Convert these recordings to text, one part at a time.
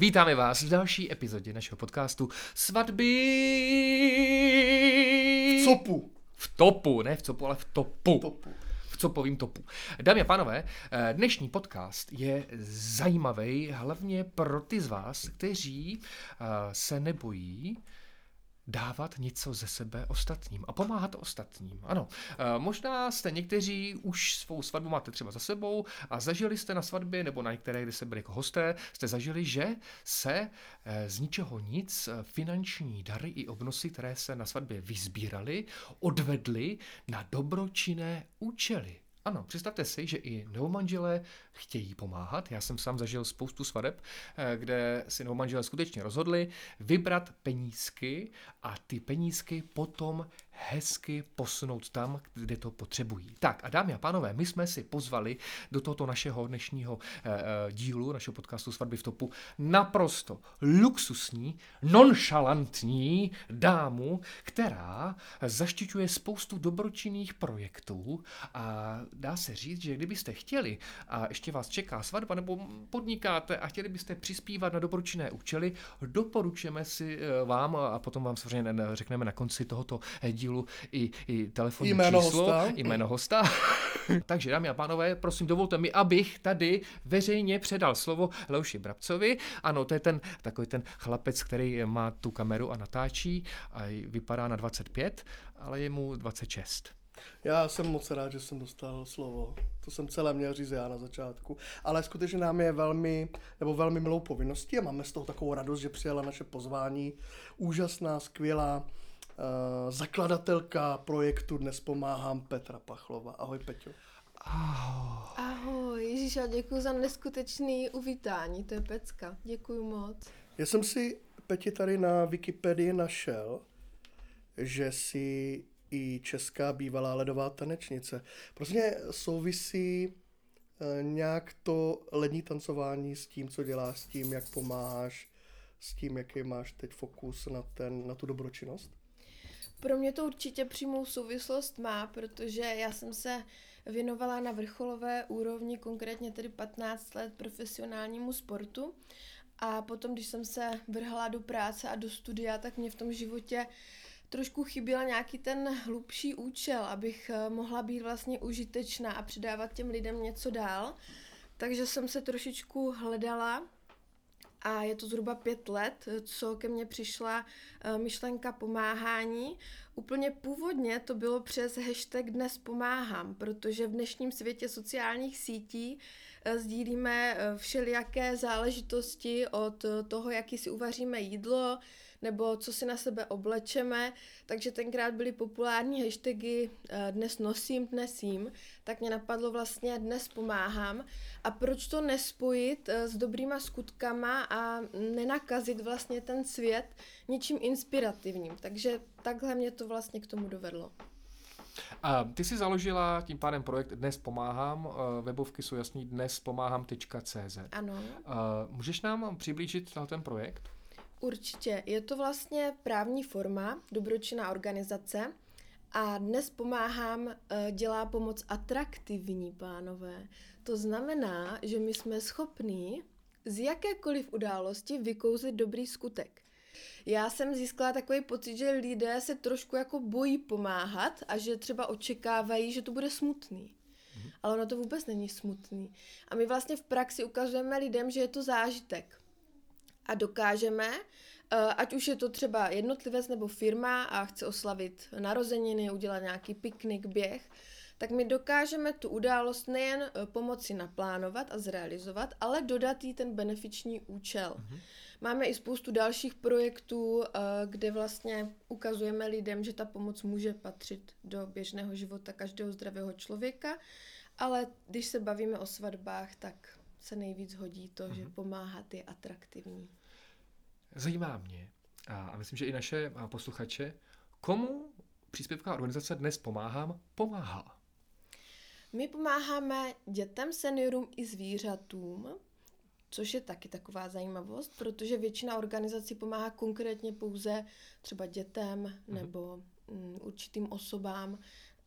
Vítáme vás v další epizodě našeho podcastu Svatby V copu. v topu, ne v copu, ale v topu. Topu. V copovým topu. Dámy a pánové, eh, dnešní podcast je zajímavý hlavně pro ty z vás, kteří eh, se nebojí dávat něco ze sebe ostatním a pomáhat ostatním. Ano, eh, možná jste někteří už svou svatbu máte třeba za sebou a zažili jste na svatbě nebo na některé, kde jste byli jako hosté, jste zažili, že se eh, z ničeho nic eh, finanční dary i obnosy, které se na svatbě vyzbíraly, odvedly na dobročinné účely. Ano, představte si, že i novomanželé chtějí pomáhat. Já jsem sám zažil spoustu svadeb, eh, kde si novomanželé skutečně rozhodli vybrat penízky a ty penízky potom hezky posunout tam, kde to potřebují. Tak a dámy a pánové, my jsme si pozvali do tohoto našeho dnešního eh, eh, dílu, našeho podcastu Svatby v topu, naprosto luxusní, nonšalantní dámu, která zaštiťuje spoustu dobročinných projektů a dá se říct, že kdybyste chtěli a ještě vás čeká svatba nebo podnikáte a chtěli byste přispívat na dobročinné účely, doporučujeme si eh, vám a potom vám samozřejmě ne- řekneme na konci tohoto eh, dílu i, i telefonní Jméno číslo, hosta. jméno hosta. Takže dámy a pánové, prosím dovolte mi, abych tady veřejně předal slovo Leoši Brabcovi. Ano, to je ten takový ten chlapec, který má tu kameru a natáčí a vypadá na 25, ale je mu 26. Já jsem moc rád, že jsem dostal slovo. To jsem celé měl říct já na začátku. Ale skutečně nám je velmi, nebo velmi milou povinností a máme z toho takovou radost, že přijala naše pozvání. Úžasná, skvělá zakladatelka projektu Dnes pomáhám Petra Pachlova. Ahoj Peťo. Ahoj, Ježíš, a děkuji za neskutečný uvítání, to je pecka. Děkuji moc. Já jsem si, Peti, tady na Wikipedii našel, že jsi i česká bývalá ledová tanečnice. Prostě souvisí eh, nějak to lední tancování s tím, co děláš, s tím, jak pomáháš, s tím, jaký máš teď fokus na, ten, na tu dobročinnost? Pro mě to určitě přímou souvislost má, protože já jsem se věnovala na vrcholové úrovni, konkrétně tedy 15 let profesionálnímu sportu. A potom, když jsem se vrhla do práce a do studia, tak mě v tom životě trošku chyběl nějaký ten hlubší účel, abych eh, mohla být vlastně užitečná a předávat těm lidem něco dál. Takže jsem se trošičku hledala a je to zhruba pět let, co ke mně přišla eh, myšlenka pomáhání. Úplně původně to bylo přes hashtag Dnes pomáhám, protože v dnešním světě sociálních sítí eh, sdílíme eh, všelijaké záležitosti od toho, jaký si uvaříme jídlo, nebo co si na sebe oblečeme, takže tenkrát byly populární hashtagy eh, dnes nosím, dnes jím, tak mě napadlo vlastně dnes pomáhám a proč to nespojit eh, s dobrýma skutkama a nenakazit vlastně ten svět něčím inspirativním, takže takhle mě to vlastně k tomu dovedlo. A ty si založila tím pádem projekt Dnes pomáhám, eh, webovky jsou jasný dnespomáhám.cz. Ano. Můžeš nám přiblížit ten projekt? Určitě. Je to vlastně právní forma, dobročinná organizace a dnes pomáhám eh, dělá pomoc atraktivní, pánové. To znamená, že my jsme schopní z jakékoliv události vykouzlit dobrý skutek. Já jsem získala takový pocit, že lidé se trošku jako bojí pomáhat a že třeba očekávají, že to bude smutný. Ale ono to vůbec není smutný. A my vlastně v praxi ukazujeme lidem, že je to zážitek a dokážeme, eh, ať už je to třeba jednotlivec nebo firma a chce oslavit narozeniny, udělat nějaký piknik, běh, tak my dokážeme tu událost nejen eh, pomoci naplánovat a zrealizovat, ale dodat jí ten benefiční účel. Mm-hmm. Máme i spoustu dalších projektů, eh, kde vlastně ukazujeme lidem, že ta pomoc může patřit do běžného života každého zdravého člověka, ale když se bavíme o svatbách, tak se nejvíc hodí to, mm-hmm. že pomáhat je atraktivní. Zajímá mě, a myslím, že i naše posluchače, komu příspěvková organizace Dnes pomáhám pomáhá. My pomáháme dětem, seniorům i zvířatům, což je taky taková zajímavost, protože většina organizací pomáhá konkrétně pouze třeba dětem nebo mm, určitým osobám,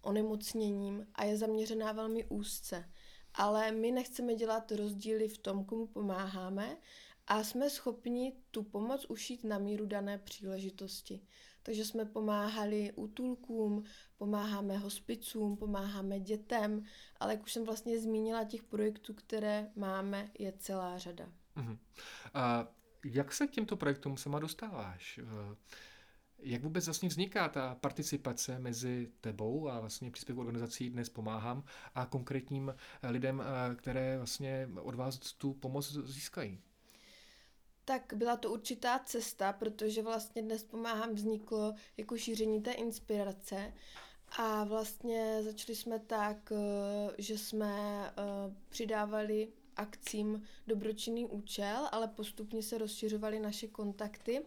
onemocněním a je zaměřená velmi úzce. Ale my nechceme dělat rozdíly v tom, komu pomáháme a jsme schopni tu pomoc ušít na míru dané příležitosti. Takže jsme pomáhali útulkům, pomáháme hospicům, pomáháme dětem, ale jak už jsem vlastně zmínila, těch projektů, které máme, je celá řada. Uh-huh. A jak se k těmto projektům sama dostáváš? Jak vůbec vlastně vzniká ta participace mezi tebou a vlastně příspěvkou organizací Dnes pomáhám a konkrétním lidem, eh, které vlastně od vás tu pomoc získají? Tak byla to určitá cesta, protože vlastně Dnes pomáhám vzniklo jako šíření té inspirace a vlastně začali jsme tak, eh, že jsme přidávali akcím dobročinný účel, ale postupně se rozšiřovaly naše kontakty.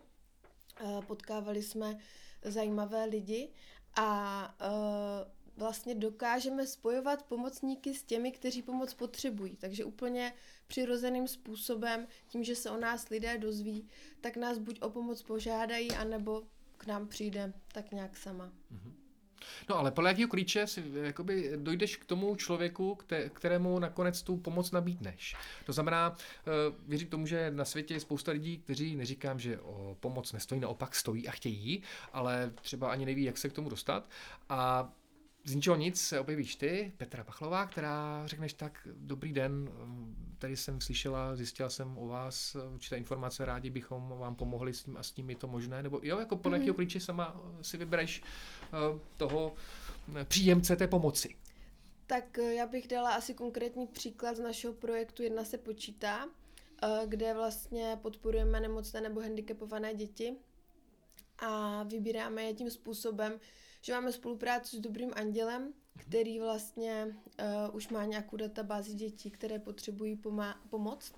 Eh, potkávali jsme zajímavé lidi a eh, vlastně dokážeme spojovat pomocníky s těmi, kteří pomoc potřebují. Takže úplně přirozeným způsobem, tím, že se o nás lidé dozví, tak nás buď o pomoc požádají, anebo k nám přijde tak nějak sama. Mm-hmm. No ale podle jakého klíče si jakoby dojdeš k tomu člověku, kterému nakonec tu pomoc nabídneš. To znamená, eh, věřím tomu, že na světě je spousta lidí, kteří neříkám, že o pomoc nestojí, naopak stojí a chtějí, ale třeba ani neví, jak se k tomu dostat. A z ničeho nic se objevíš ty, Petra Pachlová, která řekneš tak, dobrý den, tady jsem slyšela, zjistila jsem o vás určité informace, rádi bychom vám pomohli s tím a s tím je to možné, nebo jo, jako podle mm-hmm. jakého klíče sama si vybereš uh, toho příjemce té pomoci. Tak eh, já bych dala asi konkrétní příklad z našeho projektu Jedna se počítá, eh, kde vlastně podporujeme nemocné nebo handicapované děti a vybíráme je tím způsobem, že máme spolupráci s Dobrým andělem, který vlastně uh, už má nějakou databázi dětí, které potřebují pomá- pomoct.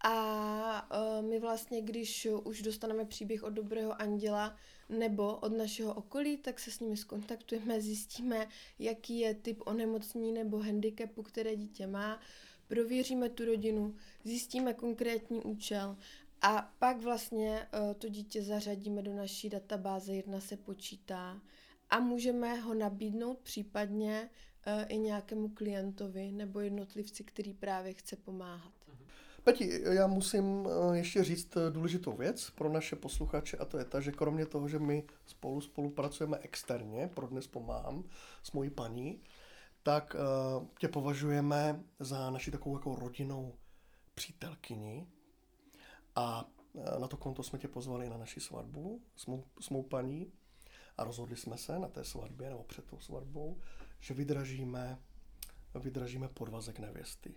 A uh, my vlastně, když už dostaneme příběh od Dobrého anděla nebo od našeho okolí, tak se s nimi skontaktujeme, zjistíme, jaký je typ onemocnění nebo handicapu, které dítě má, prověříme tu rodinu, zjistíme konkrétní účel a pak vlastně uh, to dítě zařadíme do naší databáze, jedna se počítá a můžeme ho nabídnout případně uh, i nějakému klientovi nebo jednotlivci, který právě chce pomáhat. Peti, já musím eh, ještě říct eh, důležitou věc pro naše posluchače a to je ta, že kromě toho, že my spolu spolupracujeme externě, pro dnes pomáhám s mojí paní, tak tě považujeme za naši takovou jako rodinou přítelkyni. A na to konto jsme tě pozvali na naši svatbu s mou, s mou paní a rozhodli jsme se na té svatbě nebo před tou svatbou, že vydražíme, vydražíme podvazek nevěsty.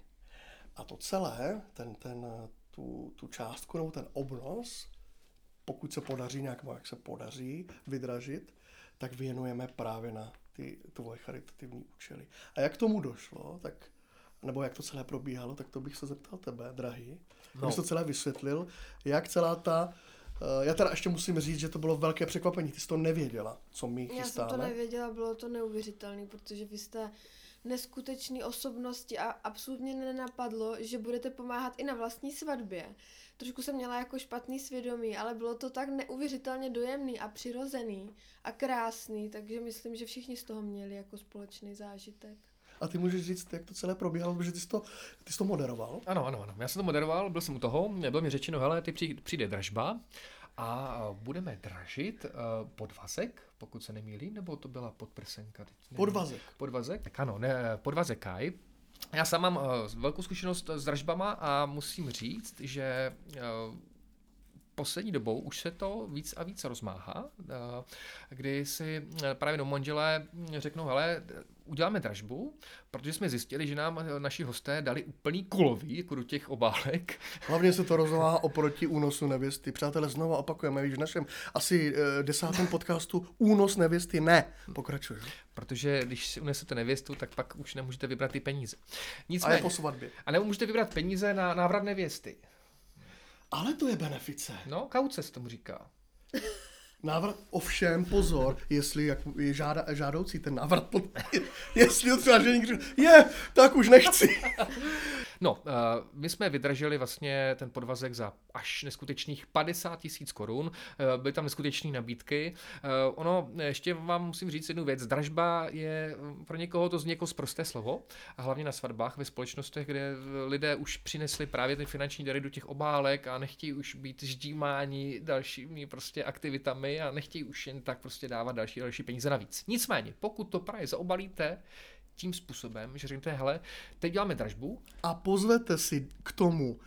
A to celé, ten, ten, tu, tu částku nebo ten obnos, pokud se podaří nějak, jak se podaří vydražit, tak věnujeme právě na ty tvoje charitativní účely. A jak tomu došlo, tak nebo jak to celé probíhalo, tak to bych se zeptal tebe, drahý. No. Abys to celé vysvětlil, jak celá ta já teda ještě musím říct, že to bylo velké překvapení. Ty jsi to nevěděla, co my chystáme. Já jsem to nevěděla, bylo to neuvěřitelné, protože vy jste neskutečný osobnosti a absolutně nenapadlo, že budete pomáhat i na vlastní svatbě. Trošku jsem měla jako špatný svědomí, ale bylo to tak neuvěřitelně dojemný a přirozený a krásný, takže myslím, že všichni z toho měli jako společný zážitek. A ty můžeš říct, jak to celé probíhalo, protože ty jsi to, ty jsi to moderoval. Ano, ano, ano. Já jsem to moderoval, byl jsem u toho, bylo mi řečeno, hele, ty přijde dražba a budeme dražit uh, podvazek, pokud se nemýlím, nebo to byla podprsenka? Podvazek. Podvazek, tak ano, ne, podvazek Kaj. Já sám mám uh, velkou zkušenost s dražbama a musím říct, že uh, poslední dobou už se to víc a víc rozmáhá, eh, kdy si eh, právě do manželé řeknou, hele, uděláme dražbu, protože jsme zjistili, že nám naši hosté dali úplný kulový, jako do těch obálek. Hlavně se to rozmáhá oproti únosu nevěsty. Přátelé, znova opakujeme, víš, v našem asi eh, desátém podcastu únos nevěsty ne. Pokračuj. Protože když si unesete nevěstu, tak pak už nemůžete vybrat ty peníze. Nicméně, a je po svatbě. A nemůžete vybrat peníze na návrat nevěsty. Ale to je benefice. No, kauce se tomu říká. Návrat, ovšem, pozor, jestli jak je žáda, žádoucí ten návrat, pod, jestli to třeba, že někdo, je, tak už nechci. No, uh, my jsme vydražili vlastně ten podvazek za až neskutečných 50 tisíc korun. Uh, byly tam neskutečné nabídky. Uh, ono, ještě vám musím říct jednu věc. Dražba je pro někoho to zní jako zprosté slovo, a hlavně na svatbách ve společnostech, kde lidé už přinesli právě ty finanční dary do těch obálek a nechtějí už být ždímáni dalšími prostě aktivitami a nechtějí už jen tak prostě dávat další další peníze navíc. Nicméně, pokud to právě zaobalíte tím způsobem, že řeknete, hele, teď děláme dražbu. A pozvete si k tomu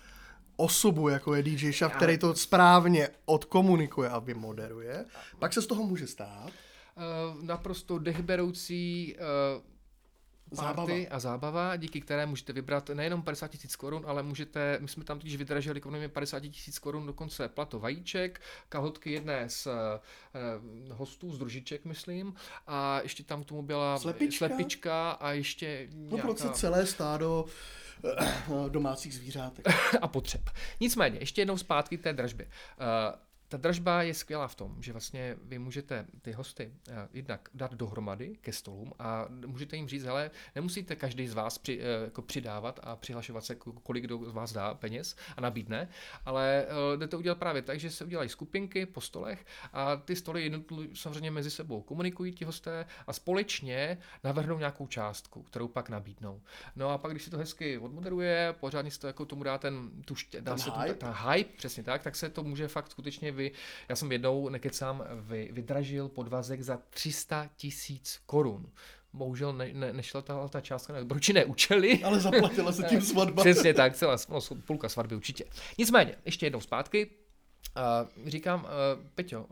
osobu, jako je DJ Shav, Ale... který to správně odkomunikuje a vymoderuje, pak se z toho může stát. Uh, naprosto dechberoucí uh, zábava. a zábava, díky které můžete vybrat nejenom 50 tisíc korun, ale můžete, my jsme tam totiž vydražili kromě 50 tisíc korun dokonce plato vajíček, kalhotky jedné z uh, hostů, z družiček, myslím, a ještě tam k tomu byla slepička, slepička a ještě no, nějaká... No celé stádo eh, domácích zvířátek. a potřeb. Nicméně, ještě jednou zpátky k té dražbě. Uh, ta dražba je skvělá v tom, že vlastně vy můžete ty hosty uh, jednak dát dohromady ke stolům a můžete jim říct, hele, nemusíte každý z vás při, uh, jako přidávat a přihlašovat se, kolik kdo z vás dá peněz a nabídne, ale uh, jde to udělat právě tak, že se udělají skupinky po stolech a ty stoly jednotlivé samozřejmě mezi sebou komunikují ti hosté a společně navrhnou nějakou částku, kterou pak nabídnou. No a pak, když si to hezky odmoderuje, pořádně si to jako tomu dá ten, tu, dá ten se hype. Tu, ta hype, přesně tak, tak se to může fakt skutečně vy, já jsem jednou, nekecám, vy, vydražil podvazek za 300 tisíc korun bohužel ne, ne, nešla ta, ta částka na dobročinné účely. Ale zaplatila se tím svatba. Přesně tak, celá no, půlka svatby určitě. Nicméně, ještě jednou zpátky. Uh, říkám, uh, Peťo, uh,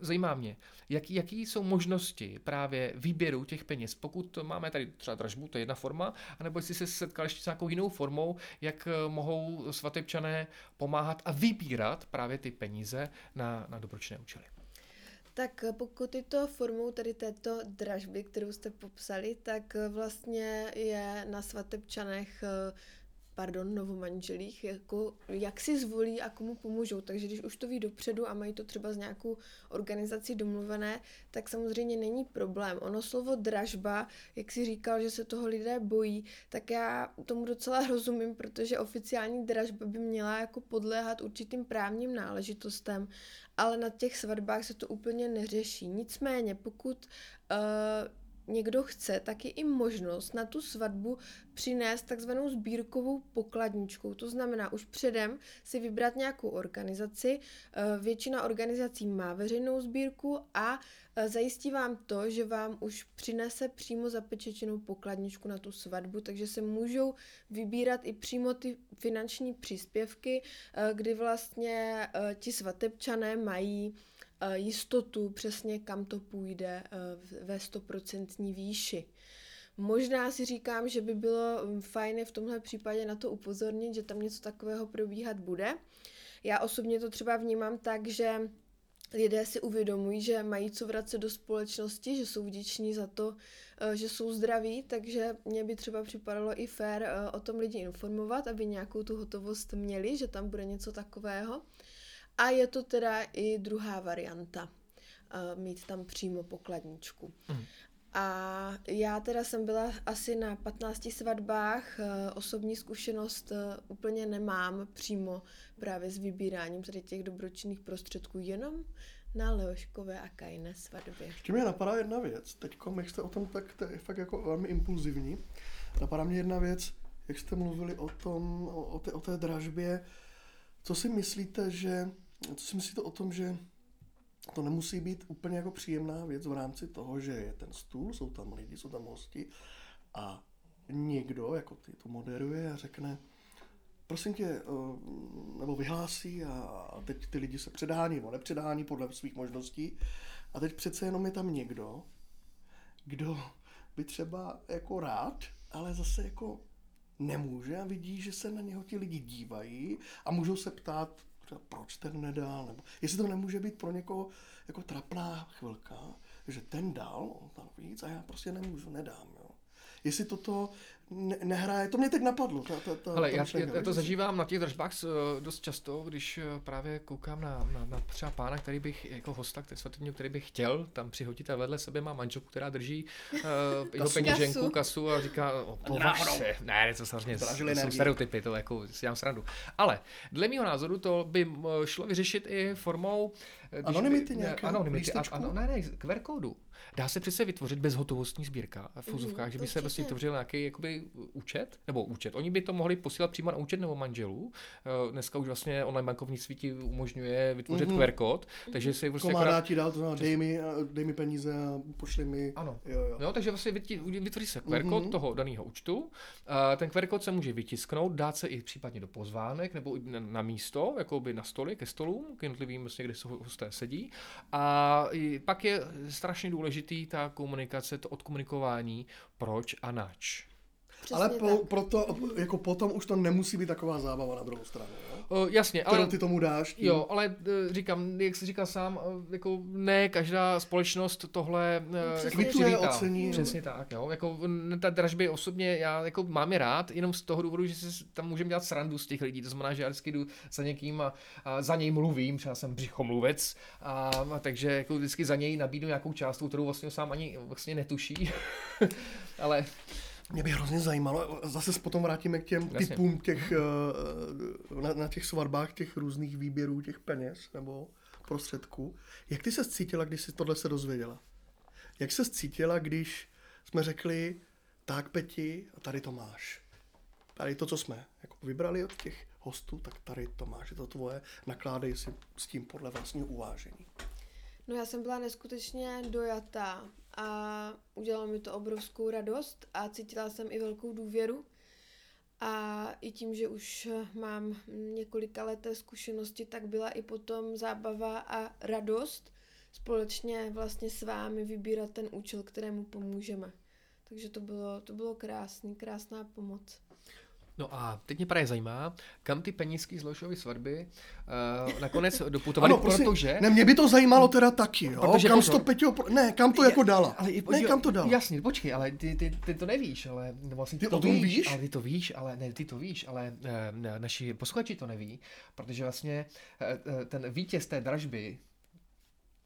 zajímá mě, jaký, jaký jsou možnosti právě výběru těch peněz, pokud máme tady třeba dražbu, to je jedna forma, anebo jestli se setkal ještě s nějakou jinou formou, jak eh, mohou svatebčané pomáhat a vybírat právě ty peníze na, na dobročné účely. Tak eh, pokud je to formou tady této dražby, kterou jste popsali, tak eh, vlastně je na svatebčanech pardon, novomanželích, jako jak si zvolí a komu pomůžou. Takže když už to ví dopředu a mají to třeba s nějakou organizací domluvené, tak samozřejmě není problém. Ono slovo dražba, jak si říkal, že se toho lidé bojí, tak já tomu docela rozumím, protože oficiální dražba by měla jako podléhat určitým právním náležitostem, ale na těch svatbách se to úplně neřeší. Nicméně, pokud uh, někdo chce, tak je i možnost na tu svatbu přinést takzvanou sbírkovou pokladničku. To znamená už předem si vybrat nějakou organizaci. Eh, většina organizací má veřejnou sbírku a eh, zajistí vám to, že vám už přinese přímo zapečečenou pokladničku na tu svatbu, takže se můžou vybírat i přímo ty finanční příspěvky, eh, kdy vlastně ti svatebčané mají jistotu přesně, kam to půjde eh, ve stoprocentní výši. Možná si říkám, že by bylo hm, fajn v tomhle případě na to upozornit, že tam něco takového probíhat bude. Já osobně to třeba vnímám tak, že lidé si uvědomují, že mají co vracet do společnosti, že jsou vděční za to, eh, že jsou zdraví, takže mě by třeba připadalo i fér o tom lidi informovat, aby nějakou tu hotovost měli, že tam bude něco takového. A je to teda i druhá varianta, uh, mít tam přímo pokladničku. Mm. A já teda jsem byla asi na 15 svatbách, uh, osobní zkušenost uh, úplně nemám přímo právě s vybíráním tady těch dobročinných prostředků, jenom na Leoškové a Kajné svatbě. Ještě mě napadá jedna věc, teď jak jste o tom tak, to je fakt jako velmi impulzivní, napadá mě jedna věc, jak jste mluvili o tom, o, o, té, o té dražbě, co si myslíte, že co si myslíte o tom, že to nemusí být úplně jako příjemná věc v rámci toho, že je ten stůl, jsou tam lidi, jsou tam hosti a někdo, jako ty, to moderuje a řekne, prosím tě, eh, nebo vyhlásí a teď ty lidi se předhání nebo nepředhání podle svých možností. A teď přece jenom je tam někdo, kdo by třeba jako rád, ale zase jako nemůže a vidí, že se na něho ti lidi dívají a můžou se ptát, proč ten nedal, nebo jestli to nemůže být pro někoho jako trapná chvilka, že ten dal, on tam víc a já prostě nemůžu, nedám. Jo. Jestli toto ne, nehraje. To mě teď napadlo. Ta, ta, ta, Hele, já, myšlenka, já to zažívám na těch držbách eh, dost často, když eh, právě koukám na, na, na třeba pána, který bych, jako hosta, který, svatebního, který bych chtěl tam přihodit a vedle sebe má manželku, která drží uh, jeho Kasu. peněženku, Kasu. a říká, o, považ náhodou. se. Ne, to samozřejmě Zdražily jsou energie. stereotypy, to jako si dělám srandu. Ale dle mého názoru to by šlo vyřešit i formou Anonymity nějaké? Anonymity, a, ano, ne, ne, QR kódu. Dá se přece vytvořit bezhotovostní sbírka v fuzovkách, že by se prostě vytvořil nějaký jakoby účet, nebo účet. Oni by to mohli posílat přímo na účet nebo manželů. Eh, Dneska už vlastně online bankovnictví ti umožňuje vytvořit Mhm. QR kód, takže si prostě Komádá akorát... ti dál, to znamená, dej mi, dej mi peníze a pošli mi. Ano. Jo, jo. No, takže vlastně vytvoří se QR kód Mhm. toho daného účtu. A ten QR kód se může vytisknout, dát se i případně do pozvánek nebo i na, na místo, jako by na stoly, ke stolům, k jednotlivým, vlastně, kde se hosté sedí. A pak je strašně důležitý ta komunikace, to odkomunikování, proč a nač. Přesně Ale tak. po, proto, jako potom už to nemusí být taková zábava na druhou stranu. Jo? O, jasně, Kterou ale... ty tomu dáš. tím- Jo, ale eh, říkám, jak jsi říkal sám, eh, jako ne každá společnost tohle eh, Přesně jako přivítá. ocení. Přesně tak, jo. Jako ta dražby osobně, já jako mám je rád, jenom z toho důvodu, že si tam můžeme dělat srandu z těch lidí. To znamená, že já vždycky jdu za někým a, a za něj mluvím, třeba jsem břichomluvec, a, a takže jako vždycky za něj nabídnu nějakou částku, kterou vlastně sám ani vlastně netuší. ale Mě by hrozně zajímalo, zase se potom vrátíme k těm Jasně. typům těch, eh, na, na těch svatbách těch různých výběrů těch peněz nebo prostředků. Jak ty se cítila, když jsi tohle se dozvěděla? Jak se cítila, když jsme řekli, tak Peti, a tady to máš. Tady to, co jsme jako vybrali od těch hostů, tak tady to máš, je to tvoje, nakládej si s tím podle vlastního uvážení. No já jsem byla neskutečně dojatá a udělalo mi to obrovskou radost a cítila jsem i velkou důvěru. A i tím, že už mám několika leté zkušenosti, tak byla i potom zábava a radost společně vlastně s vámi vybírat ten účel, kterému pomůžeme. Takže to bylo, to bylo krásný, krásná pomoc. No a teď mě právě zajímá, kam ty penízky z Lošovy svatby uh, nakonec doputovaly, prosím, protože... Ne, mě by to zajímalo teda taky, jo? Protože kam pozor. to Peťo, pro- ne, kam to jako dala? Ale, ne, kam to dala? Jasně, počkej, ale ty, ty, ty to nevíš, ale no vlastně ty, Ty to o tom víš, víš? ale ty to víš, ale ne, ty to víš, ale eh, ne, naši posluchači to neví, protože vlastně eh, ten vítěz té dražby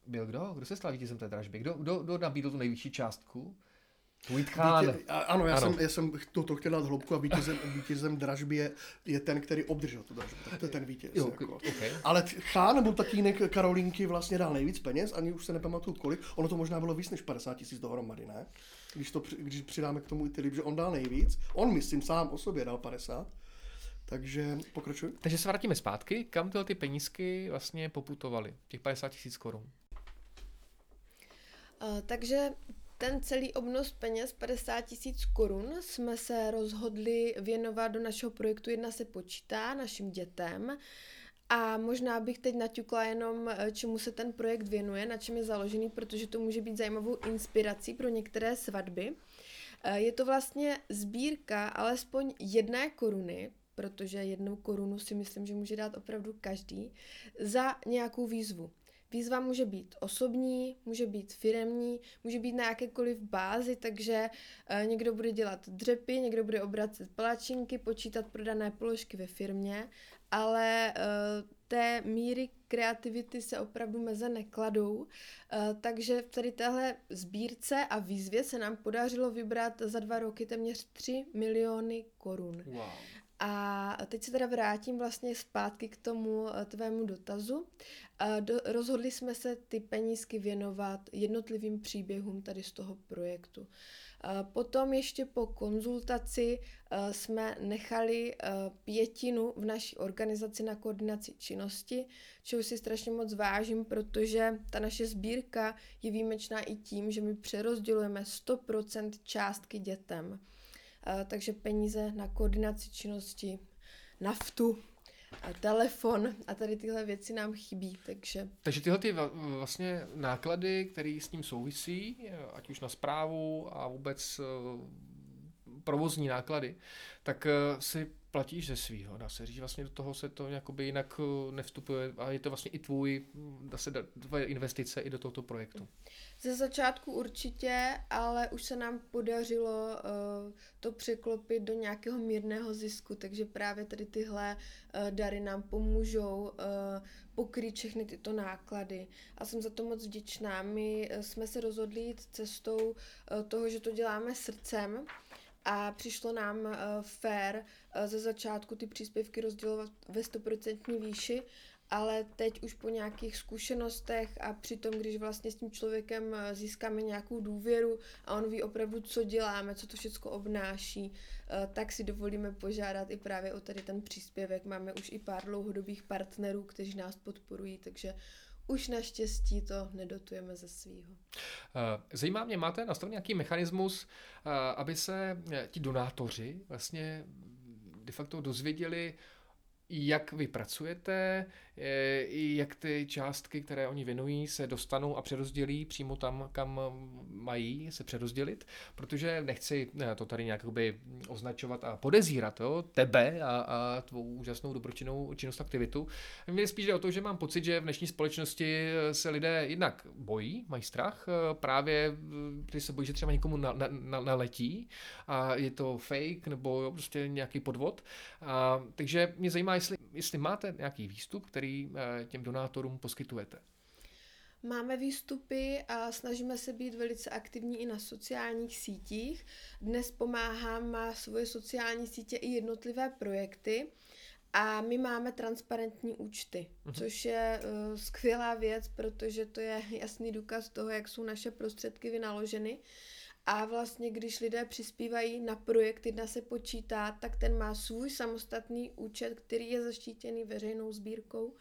byl kdo? Kdo se stal vítězem té dražby? Kdo, kdo, kdo nabídl tu nejvyšší částku? Vítchán. Vítě, a- ano, já Ano. jsem, já jsem toto chtěl dát hloubku a vítězem, vítězem dražby je, je ten, který obdržel tu dražbu. Tak to je ten vítěz. Jo, jako. okay. Ale Chán nebo tatínek Karolínky vlastně dal nejvíc peněz, ani už se nepamatuju kolik. Ono to možná bylo víc než 50 tisíc dohromady, ne? Když, to, když přidáme k tomu i ty lidi, že on dal nejvíc. On, myslím, sám o sobě dal 50. Takže pokračuj. Takže se vrátíme zpátky, kam tyhle ty penízky vlastně poputovaly, těch 50 tisíc korun. Uh, takže ten celý obnos peněz 50 tisíc korun jsme se rozhodli věnovat do našeho projektu Jedna se počítá našim dětem. A možná bych teď naťukla jenom, eh, čemu se ten projekt věnuje, na čem je založený, protože to může být zajímavou inspirací pro některé svatby. Eh, Je to vlastně sbírka alespoň jedné koruny, protože jednou korunu si myslím, že může dát opravdu každý, za nějakou výzvu. Výzva může být osobní, může být firemní, může být na jakékoliv bázi, takže eh, někdo bude dělat dřepy, někdo bude obracet palačinky, počítat prodané položky ve firmě, ale eh, té míry kreativity se opravdu meze nekladou, eh, takže v tady téhle sbírce a výzvě se nám podařilo vybrat za dva roky téměř 3 miliony korun. Wow. A teď se teda vrátím vlastně zpátky k tomu eh, tvému dotazu. Do, rozhodli jsme se ty penízky věnovat jednotlivým příběhům tady z toho projektu. Potom ještě po konzultaci eh, jsme nechali eh, pětinu v naší organizaci na koordinaci činnosti, čehož si strašně moc vážím, protože ta naše sbírka je výjimečná i tím, že my přerozdělujeme 100% částky dětem. Takže peníze na koordinaci činnosti, naftu, a telefon. A tady tyhle věci nám chybí, takže Takže tyhle ty vlastně náklady, které s tím souvisí, ať už na zprávu a vůbec eh, provozní náklady, tak eh, si platíš ze svýho, dá se říct, vlastně do toho se to jakoby jinak eh, nevstupuje a je to vlastně i tvůj, hm, dá se tvoje investice i do tohoto projektu. Ze začátku určitě, ale už se nám podařilo uh, to překlopit do nějakého mírného zisku, takže právě tady tyhle uh, dary nám pomůžou uh, pokryt všechny tyto náklady. A jsem za to moc vděčná. My jsme se rozhodli jít cestou toho, že to děláme srdcem, a přišlo nám uh, fair uh, ze začátku ty příspěvky rozdělovat ve 100% výši, ale teď už po nějakých zkušenostech a přitom, když vlastně s tím člověkem eh, získáme nějakou důvěru a on ví opravdu, co děláme, co to všechno obnáší, tak si dovolíme požádat i právě o tady ten příspěvek. Máme už i pár dlouhodobých partnerů, kteří nás podporují, takže už naštěstí to nedotujeme ze svýho. Eh, zajímá mě, máte nastavený nějaký mechanismus, eh, aby se eh, ti donátoři vlastně de facto dozvěděli, jak vy pracujete, jak ty částky, které oni věnují, se dostanou a přerozdělí přímo tam, kam mají se přerozdělit, protože nechci to tady nějak označovat a podezírat jo, tebe a, a tvou úžasnou dobročinnou činnost aktivitu. Mně spíš jde o to, že mám pocit, že v dnešní společnosti se lidé jednak bojí, mají strach, právě ty se bojí, že třeba někomu na, na, na, naletí a je to fake nebo jo, prostě nějaký podvod. A, takže mě zajímá, jestli, jestli máte nějaký výstup, který eh, těm donátorům poskytujete. Máme výstupy a snažíme se být velice aktivní i na sociálních sítích. Dnes pomáhám má svoje sociální sítě i jednotlivé projekty. A my máme transparentní účty, uh-huh. což je uh, skvělá věc, protože to je jasný důkaz toho, jak jsou naše prostředky vynaloženy. A vlastně, když lidé přispívají na projekt, jedna se počítá, tak ten má svůj samostatný účet, který je zaštítěný veřejnou sbírkou.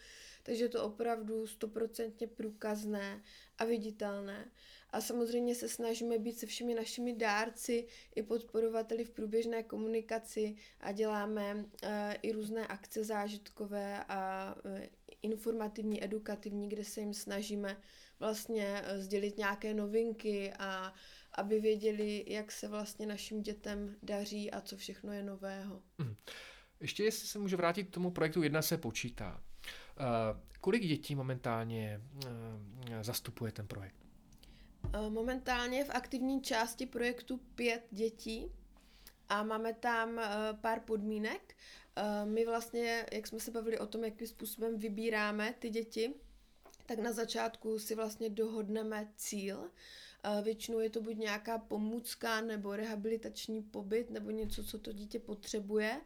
Takže to opravdu stoprocentně průkazné a viditelné. A samozřejmě se snažíme být se všemi našimi dárci i podporovateli v průběžné komunikaci a děláme uh, i různé akce zážitkové a uh, informativní, edukativní, kde se jim snažíme vlastně uh, sdělit nějaké novinky a aby věděli, jak se vlastně našim dětem daří a co všechno je nového. Hmm. Ještě jestli se můžu vrátit k tomu projektu Jedna se počítá. Uh, kolik dětí momentálně uh, zastupuje ten projekt? Uh, momentálně v aktivní části projektu pět dětí a máme tam pár podmínek. My vlastně, jak jsme se bavili o tom, jakým způsobem vybíráme ty děti, tak na začátku si vlastně dohodneme cíl, Většinou je to buď nějaká pomůcka nebo rehabilitační pobyt nebo něco, co to dítě potřebuje.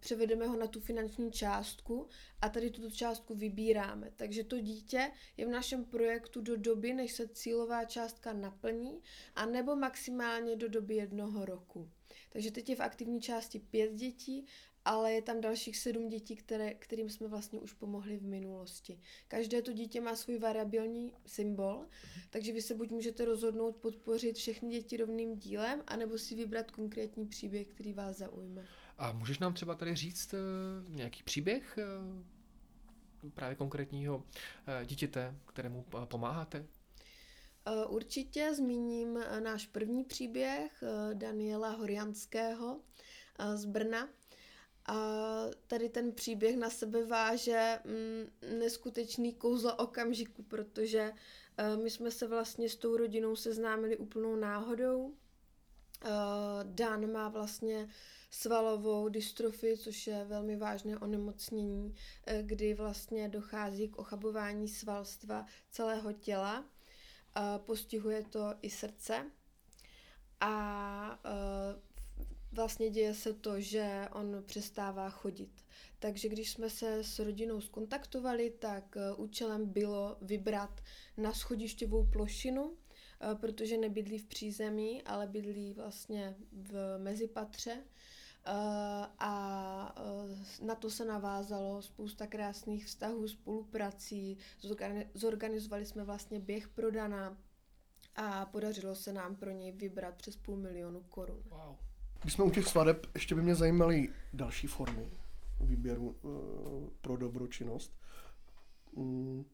Převedeme ho na tu finanční částku a tady tuto částku vybíráme. Takže to dítě je v našem projektu do doby, než se cílová částka naplní, a nebo maximálně do doby jednoho roku. Takže teď je v aktivní části pět dětí ale je tam dalších sedm dětí, které, kterým jsme vlastně už pomohli v minulosti. Každé to dítě má svůj variabilní symbol, takže vy se buď můžete rozhodnout podpořit všechny děti rovným dílem, anebo si vybrat konkrétní příběh, který vás zaujme. A můžeš nám třeba tady říct uh, nějaký příběh uh, právě konkrétního uh, dítěte, kterému pomáháte? Určitě zmíním náš první příběh Daniela Horianského z Brna, a tady ten příběh na sebe váže mm, neskutečný kouzlo okamžiku, protože uh, my jsme se vlastně s tou rodinou seznámili úplnou náhodou. Uh, Dan má vlastně svalovou dystrofii, což je velmi vážné onemocnění, uh, kdy vlastně dochází k ochabování svalstva celého těla. Uh, postihuje to i srdce. A uh, vlastně děje se to, že on přestává chodit. Takže když jsme se s rodinou skontaktovali, tak eh, účelem bylo vybrat na schodišťovou plošinu, eh, protože nebydlí v přízemí, ale bydlí vlastně v mezipatře. Eh, a na to se navázalo spousta krásných vztahů, spoluprací. Zorganizovali jsme vlastně běh prodaná a podařilo se nám pro něj vybrat přes půl milionu korun. Wow. Když jsme u těch svadeb, ještě by mě zajímaly další formy výběru uh, pro dobročinnost. Um,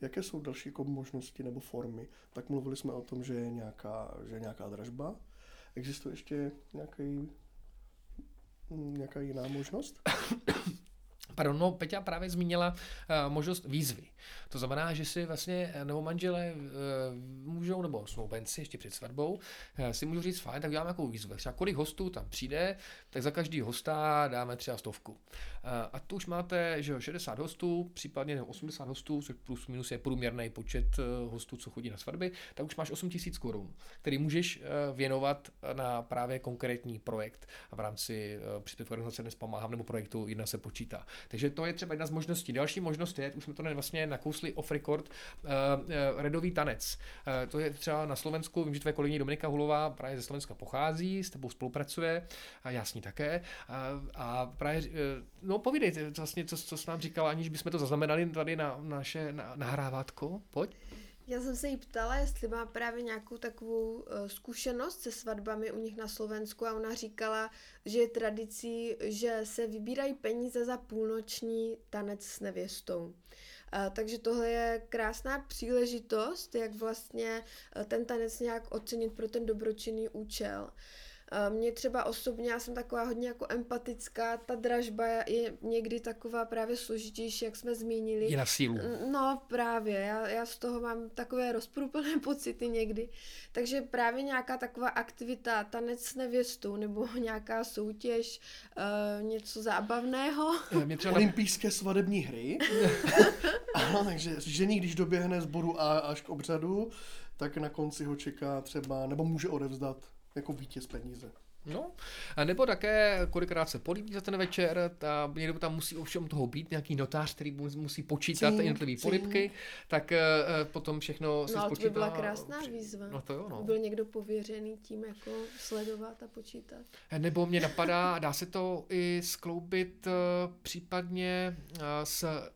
jaké jsou další jako možnosti nebo formy? Tak mluvili jsme o tom, že je nějaká, že je nějaká dražba. Existuje ještě nějaký nějaká jiná možnost? Pardon, no, Peťa právě zmínila uh, možnost výzvy. To znamená, že si vlastně nebo manželé uh, můžou, nebo snoubenci ještě před svatbou, uh, si můžou říct, fajn, tak uděláme nějakou výzvu. Třeba kolik hostů tam přijde, tak za každý hosta dáme třeba stovku. Uh, a tu už máte, že 60 hostů, případně 80 hostů, což plus minus je průměrný počet uh, hostů, co chodí na svatby, tak už máš 8000 korun, který můžeš uh, věnovat na právě konkrétní projekt v rámci uh, příspěvku organizace Dnes pomáhám nebo projektu Jedna se počítá. Takže to je třeba jedna z možností. Další možnost je, už jsme to vlastně nakousli off record, uh, uh, redový tanec. Uh, to je třeba na Slovensku, vím, že tvoje kolegyně Dominika Hulová právě ze Slovenska pochází, s tebou spolupracuje a já s ní také. Uh, a právě, uh, no povídej vlastně, co, co jsi nám říkala, aniž bychom to zaznamenali tady na naše na, nahrávátko. Pojď. Já jsem se jí ptala, jestli má právě nějakou takovou uh, zkušenost se svatbami u nich na Slovensku a ona říkala, že je tradicí, že se vybírají peníze za půlnoční tanec s nevěstou. Uh, takže tohle je krásná příležitost, jak vlastně uh, ten tanec nějak ocenit pro ten dobročinný účel. Mě třeba osobně, já jsem taková hodně jako empatická, ta dražba je někdy taková právě složitější, jak jsme zmínili. Je na sílu. No právě, já, já z toho mám takové rozprůplné pocity někdy. Takže právě nějaká taková aktivita, tanec s nevěstou, nebo nějaká soutěž, uh, něco zábavného. Mě třeba Olympijské svadební hry. ano, takže žení, když doběhne z bodu A až k obřadu, tak na konci ho čeká třeba, nebo může odevzdat jako vítěz peníze. No, a nebo také kolikrát se políbí za ten večer, ta, někdo tam musí ovšem toho být, nějaký notář, který musí počítat cín, jednotlivé polibky, tak uh, potom všechno se no, spočítá. to by byla krásná výzva. No to jo, no. Byl někdo pověřený tím jako sledovat a počítat. Eh, nebo mě napadá, dá se to i skloubit uh, případně uh, s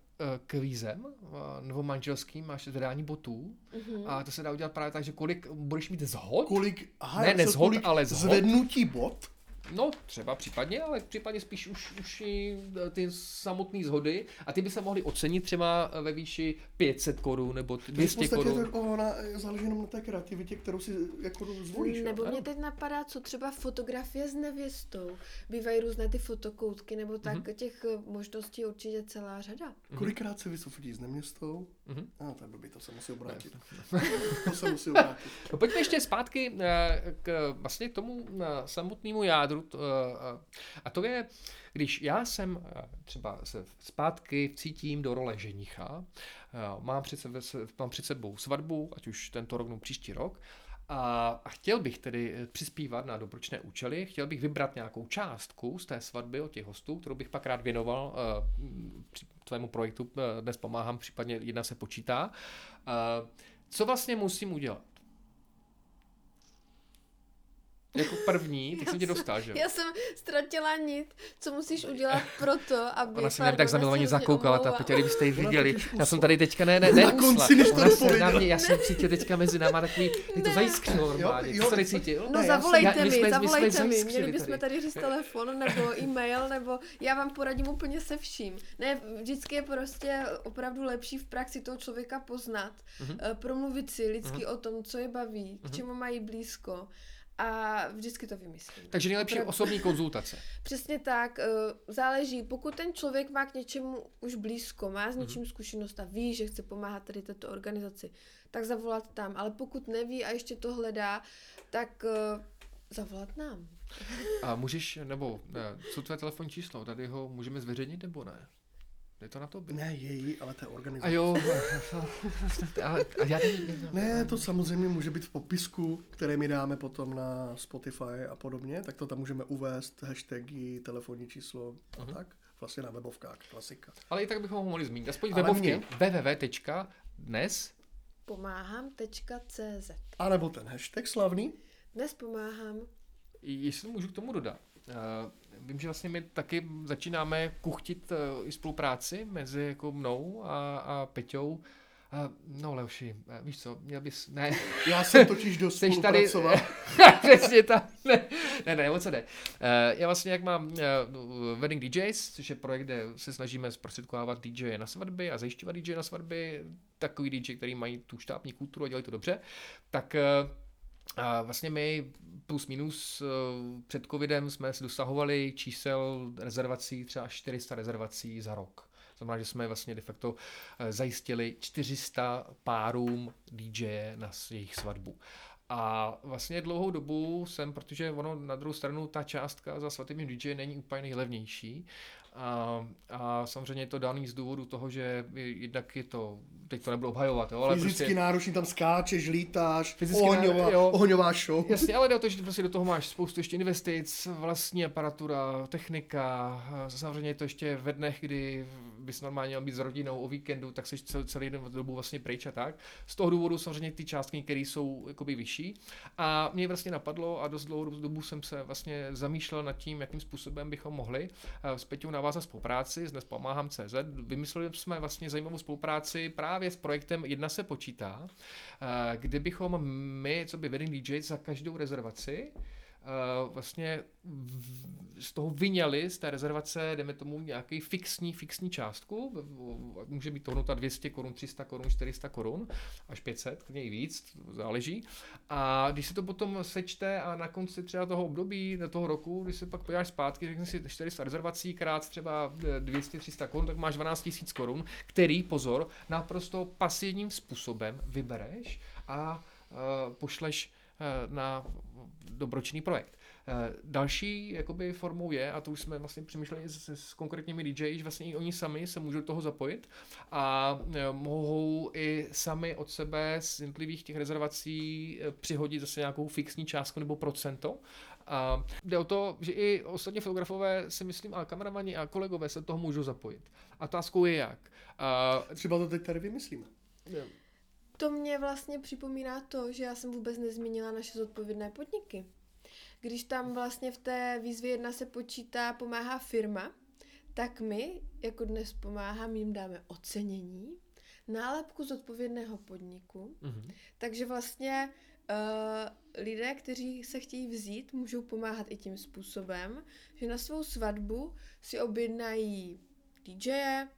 kvízem eh, nebo manželským, máš zvedání botů mm-hmm. a to se dá udělat právě tak, že kolik budeš mít zhod. Kolik, aha, ne, ne zhod, ale zhod. Zvednutí bot. No, třeba případně, ale případně spíš už, už i e, ty samotné zhody a ty by se mohly ocenit třeba ve výši 500 korun nebo 200 korun. To ona záleží jenom na té kreativitě, kterou si jako zvolíš. Nebo jo? mě teď napadá, co třeba fotografie s nevěstou. Bývají různé ty fotokoutky, nebo tak mm-hmm. těch e, možností určitě celá řada. Mm-hmm. Kolikrát se vysofotíš s nevěstou? Mm-hmm. A to je blbý, to se musí obrátit. to se musí obrátit. No, pojďme ještě zpátky e, k vlastně tomu samotnému jádru jádru. A to je, když já jsem třeba se zpátky cítím do role ženicha, mám před, sebe, mám před sebou svatbu, ať už tento rok nebo příští rok, a, a chtěl bych tedy eh, přispívat na dobročné účely, chtěl bych vybrat nějakou částku z té svatby od těch hostů, kterou bych pak rád věnoval uh, tvému projektu uh, Dnes pomáhám, případně jedna se počítá. Uh, co vlastně musím udělat? Jako první, tak jsem tě dostal, že Já jsem ztratila nit, co musíš udělat pro to, aby... Ona se mě tak zamilovaně zakoukala, ta Petě, kdybyste ji viděli. Já jsem tady teďka ne, ne, ne, na konci, než to se na mě, já jsem cítil teďka mezi náma takový, mě to zajiskřilo normálně. Ty jsi tady cítil? No zavolejte mi, zavolejte mi. Měli bychom tady říct telefon nebo e-mail, nebo já vám poradím úplně se vším. Ne, vždycky je prostě opravdu lepší v praxi toho člověka poznat, mhm. eh, promluvit si lidsky mhm. o tom, co je baví, k mhm. čemu mají blízko a vždycky to vymyslím. Takže nejlepší Opravdu. osobní konzultace. Přesně tak, eh, záleží, pokud ten člověk má k něčemu už blízko, má s něčím mm-hmm. zkušenost a ví, že chce pomáhat tady této organizaci, tak zavolat tam, ale pokud neví a ještě to hledá, tak uh, zavolat nám. A můžeš, nebo ne, co tvoje telefonní číslo, tady ho můžeme zveřejnit nebo ne? Je to na to? Ne, její, ale to je organizace. A jo, ale, a já Ne, to samozřejmě může být v popisku, které my dáme potom na Spotify a podobně, tak to tam můžeme uvést, hashtagy, telefonní číslo a uh-huh. tak. Vlastně na webovkách, klasika. Ale i tak bychom ho mohli zmínit. Aspoň ale webovky www.dnes pomáhám.cz A nebo ten hashtag slavný? Dnes pomáhám. Jestli můžu k tomu dodat. Uh, vím, že vlastně my taky začínáme kuchtit uh, i spolupráci mezi jako mnou a, a Peťou. Uh, no Leoši, uh, víš co, měl bys, ne. Já jsem totiž dost tady, Přesně tak, ne, ne, ne, o co jde. Uh, já vlastně jak mám uh, Wedding DJs, což je projekt, kde se snažíme zprostředkovávat DJ na svatby a zajišťovat DJ na svatby, takový DJ, který mají tu štábní kulturu a dělají to dobře, tak uh, A vlastně my plus minus eh, před covidem jsme dosahovali čísel rezervací třeba 400 rezervací za rok. Znamená, že jsme vlastně de facto eh, zajistili 400 párům DJ na jejich svatbu. A vlastně dlouhou dobu jsem, protože ono na druhou stranu ta částka za svatební DJ není úplně nejlevnější, a, a samozřejmě je to daný z důvodu toho, že jednak je to, teď to nebudu obhajovat, jo, ale Fyzicky prostě, náročný, tam skáčeš, lítáš, Fyzicky ohňová, jo. ohňová show. Jasně, ale jde o to, že prostě do toho máš spoustu ještě investic, vlastní aparatura, technika, samozřejmě je to ještě ve dnech, kdy bys normálně měl být s rodinou o víkendu, tak jsi cel, celý den dobu vlastně pryč a tak. Z toho důvodu samozřejmě ty částky, které jsou jakoby vyšší. A mě vlastně napadlo a dost dlouhou dobu jsem se vlastně zamýšlel nad tím, jakým způsobem bychom mohli eh, s Peťou navázat spolupráci, s Dnes pomáhám CZ. Vymysleli jsme vlastně zajímavou spolupráci právě s projektem Jedna se počítá, eh, kde bychom my, co by wedding DJ, za každou rezervaci eh, vlastně v- z toho vyňali z té rezervace, jdeme tomu nějaký fixní, fixní částku, může být to hodnota 200 korun, 300 korun, 400 korun, až 500, klidně i víc, záleží. A když se to potom sečte a na konci třeba toho období, toho roku, když se pak podíváš zpátky, řekni si 400 rezervací krát třeba 200-300 korun, tak máš 12 000 korun, který, pozor, naprosto pasivním způsobem vybereš a uh, pošleš uh, na dobročinný projekt. Eh, Další jakoby formou je, a to už jsme vlastně přemýšleli s, s konkrétními DJs, že vlastně i oni sami se můžou toho zapojit a eh, mohou i sami od sebe z jednotlivých těch rezervací eh, přihodit zase nějakou fixní částku nebo procento. A jde o to, že i ostatní fotografové si myslím, a kameramani a kolegové se toho můžou zapojit. A otázkou je jak. A, Třeba to teď tady vymyslíme. To mě vlastně připomíná to, že já jsem vůbec nezmínila naše zodpovědné podniky. Když tam vlastně v té výzvě jedna se počítá, pomáhá firma, tak my, jako dnes pomáhám, jim dáme ocenění, nálepku zodpovědného podniku, mhm. takže vlastně uh, lidé, kteří se chtějí vzít, můžou pomáhat i tím způsobem, že na svou svatbu si objednají DJe,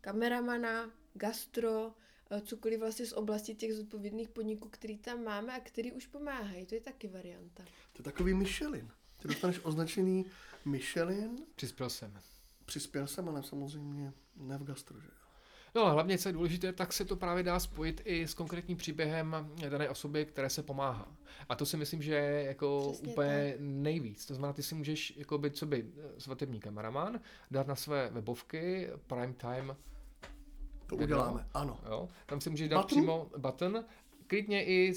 kameramana, gastro, cokoliv vlastně z oblasti těch zodpovědných podniků, který tam máme a který už pomáhají. To je taky varianta. To je takový Michelin. Ty dostaneš označený Michelin, Přispěl jsem. přispěl jsem, ale samozřejmě ne v gastro, že jo. No ale hlavně, co je důležité, tak se to právě dá spojit i s konkrétním příběhem dané osoby, které se pomáhá. A to si myslím, že je jako Přesně úplně nejvíc. To znamená, ty si můžeš jako být co by svatební kameraman, dát na své webovky prime time, To Video. uděláme, ano. jo, tam si můžeš dát Button? přímo button, klidně i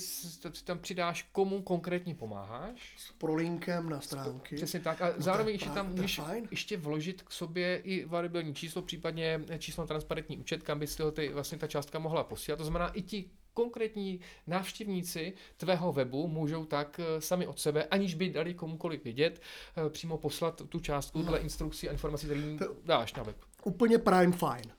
tam přidáš, komu konkrétně pomáháš. S prolinkem na stránky. Přesně tak. A No zároveň je ještě tam můžeš ještě vložit k sobě i variabilní číslo, případně číslo na transparentní účet, kam by si ty, vlastně ta částka mohla posílat. To znamená, i ti konkrétní návštěvníci tvého webu můžou tak eh, sami od sebe, aniž by dali komukoliv vědět, eh, přímo poslat tu částku dle instrukcí a informací, které No. Dáš na web. Úplně prime fine.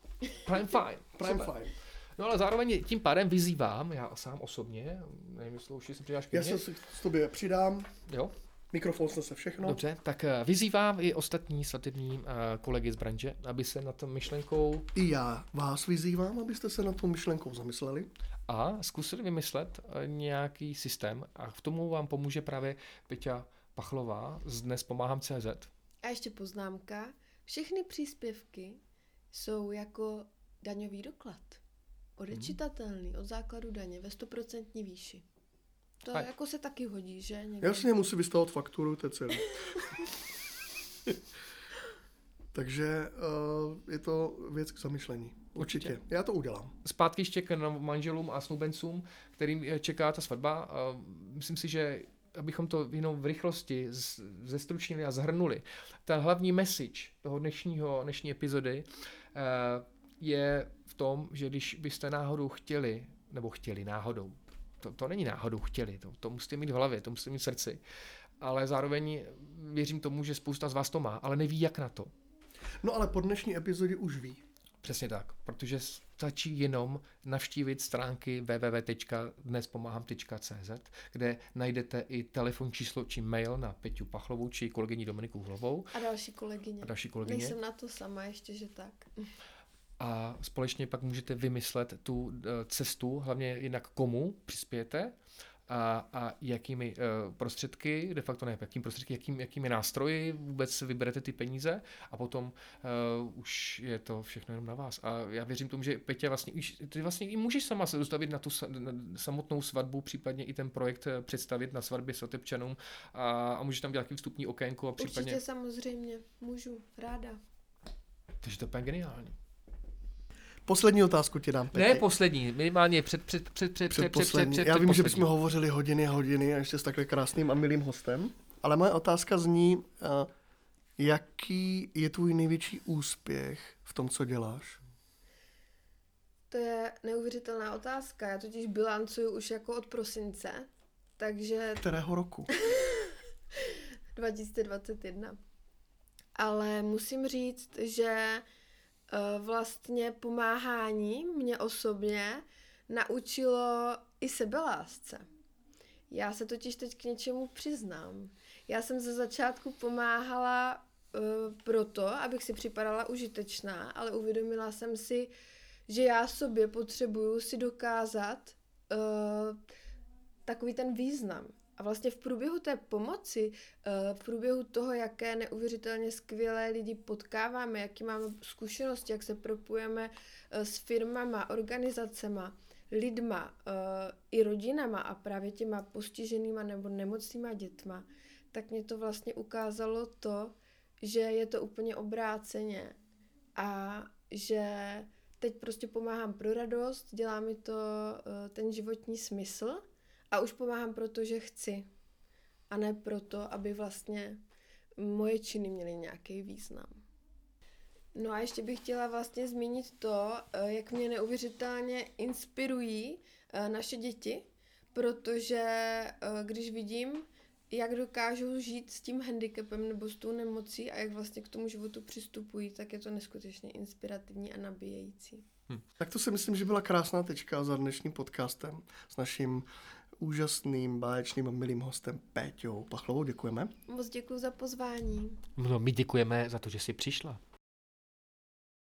Prime fine. Prime Super. fine. No ale zároveň tím pádem vyzývám, já sám osobně, nevím, jestli už si přidáš Já se s tobě přidám, Jo, mikrofon snese všechno. dobře, tak eh, vyzývám i ostatní svatební eh, kolegy z branže, aby se na tom myšlenkou I já vás vyzývám, abyste se na tou myšlenkou zamysleli. a zkusili vymyslet eh, nějaký systém a v tomu vám pomůže právě Peťa Pachlová z Dnes pomáhám CZ. A ještě poznámka. Všechny příspěvky jsou jako daňový doklad. Odečitatelný od základu daně ve 100% výši. To A- jako se taky hodí, že? Někdy. Jasně, musí vystavovat fakturu, to je celé. Takže uh, je to věc k zamyšlení. Určitě. Určitě. Já to udělám. Zpátky ještě k manželům a snoubencům, kterým eh, čeká ta svatba. A Myslím si, že abychom to jenom v rychlosti z- zestručnili a zhrnuli. Ta hlavní message toho dnešního, dnešní epizody eh, je v tom, že když byste náhodou chtěli, nebo chtěli náhodou, to, to není náhodou chtěli, to, to musíte mít v hlavě, to musíte mít v srdci, ale zároveň věřím tomu, že spousta z vás to má, ale neví jak na to. No ale po dnešní epizodě už ví. Přesně tak, protože stačí jenom navštívit stránky www.dnespomáhám.cz, kde najdete i telefon číslo či mail na Peťu Pachlovou či kolegyni Dominiku Hlovou A další kolegyně. a další kolegyně. Nejsem na to sama ještě, že tak. A společně pak můžete vymyslet tu eh, cestu, hlavně jinak komu přispějete a, a jakými uh, prostředky, de facto ne, jakými prostředky, jakým, jakými nástroji vůbec vyberete ty peníze a potom uh, už je to všechno jenom na vás. A já věřím tomu, že Petě vlastně, ty vlastně i můžeš sama se dostavit na tu na samotnou svatbu, případně i ten projekt eh, představit na svatbě s otepčanům a, a můžeš tam dělat takový vstupní okénko. A případně... Určitě samozřejmě, můžu, ráda. Takže to je úplně geniální. Poslední otázku ti dám, Peti. Ne poslední, minimálně před, před, před, před, před, před, před, před Já vím, že bychom hovořili hodiny a hodiny a ještě s takhle krásným a milým hostem, ale moje otázka zní, uh, jaký je tvůj největší úspěch v tom, co děláš? To je neuvěřitelná otázka. Já totiž bilancuju už jako od prosince, takže... Kterého roku? 2021. Ale musím říct, že Eh, vlastně pomáhání mě osobně naučilo i sebelásce. Já se totiž teď k něčemu přiznám. Já jsem ze začátku pomáhala uh, proto, abych si připadala užitečná, ale uvědomila jsem si, že já sobě potřebuju si dokázat uh, takový ten význam. A vlastně v průběhu té pomoci, eh, v průběhu toho, jaké neuvěřitelně skvělé lidi potkáváme, jaký máme zkušenosti, jak se propujeme eh, s firmama, organizacema, lidma eh, i rodinama a právě těma postiženýma nebo nemocnýma dětma, tak mě to vlastně ukázalo to, že je to úplně obráceně a že teď prostě pomáhám pro radost, dělá mi to ten životní smysl a už pomáhám proto, že chci. A ne proto, aby vlastně moje činy měly nějaký význam. No a ještě bych chtěla vlastně zmínit to, eh, jak mě neuvěřitelně inspirují eh, naše děti, protože eh, když vidím, jak dokážou žít s tím handicapem nebo s tou nemocí a jak vlastně k tomu životu přistupují, tak je to neskutečně inspirativní a nabíjející. Hm. Tak to si myslím, že byla krásná tečka za dnešním podcastem s naším úžasným, báječným a milým hostem Péťou Pachlovou. Děkujeme. Moc děkuji za pozvání. No, my děkujeme za to, že jsi přišla.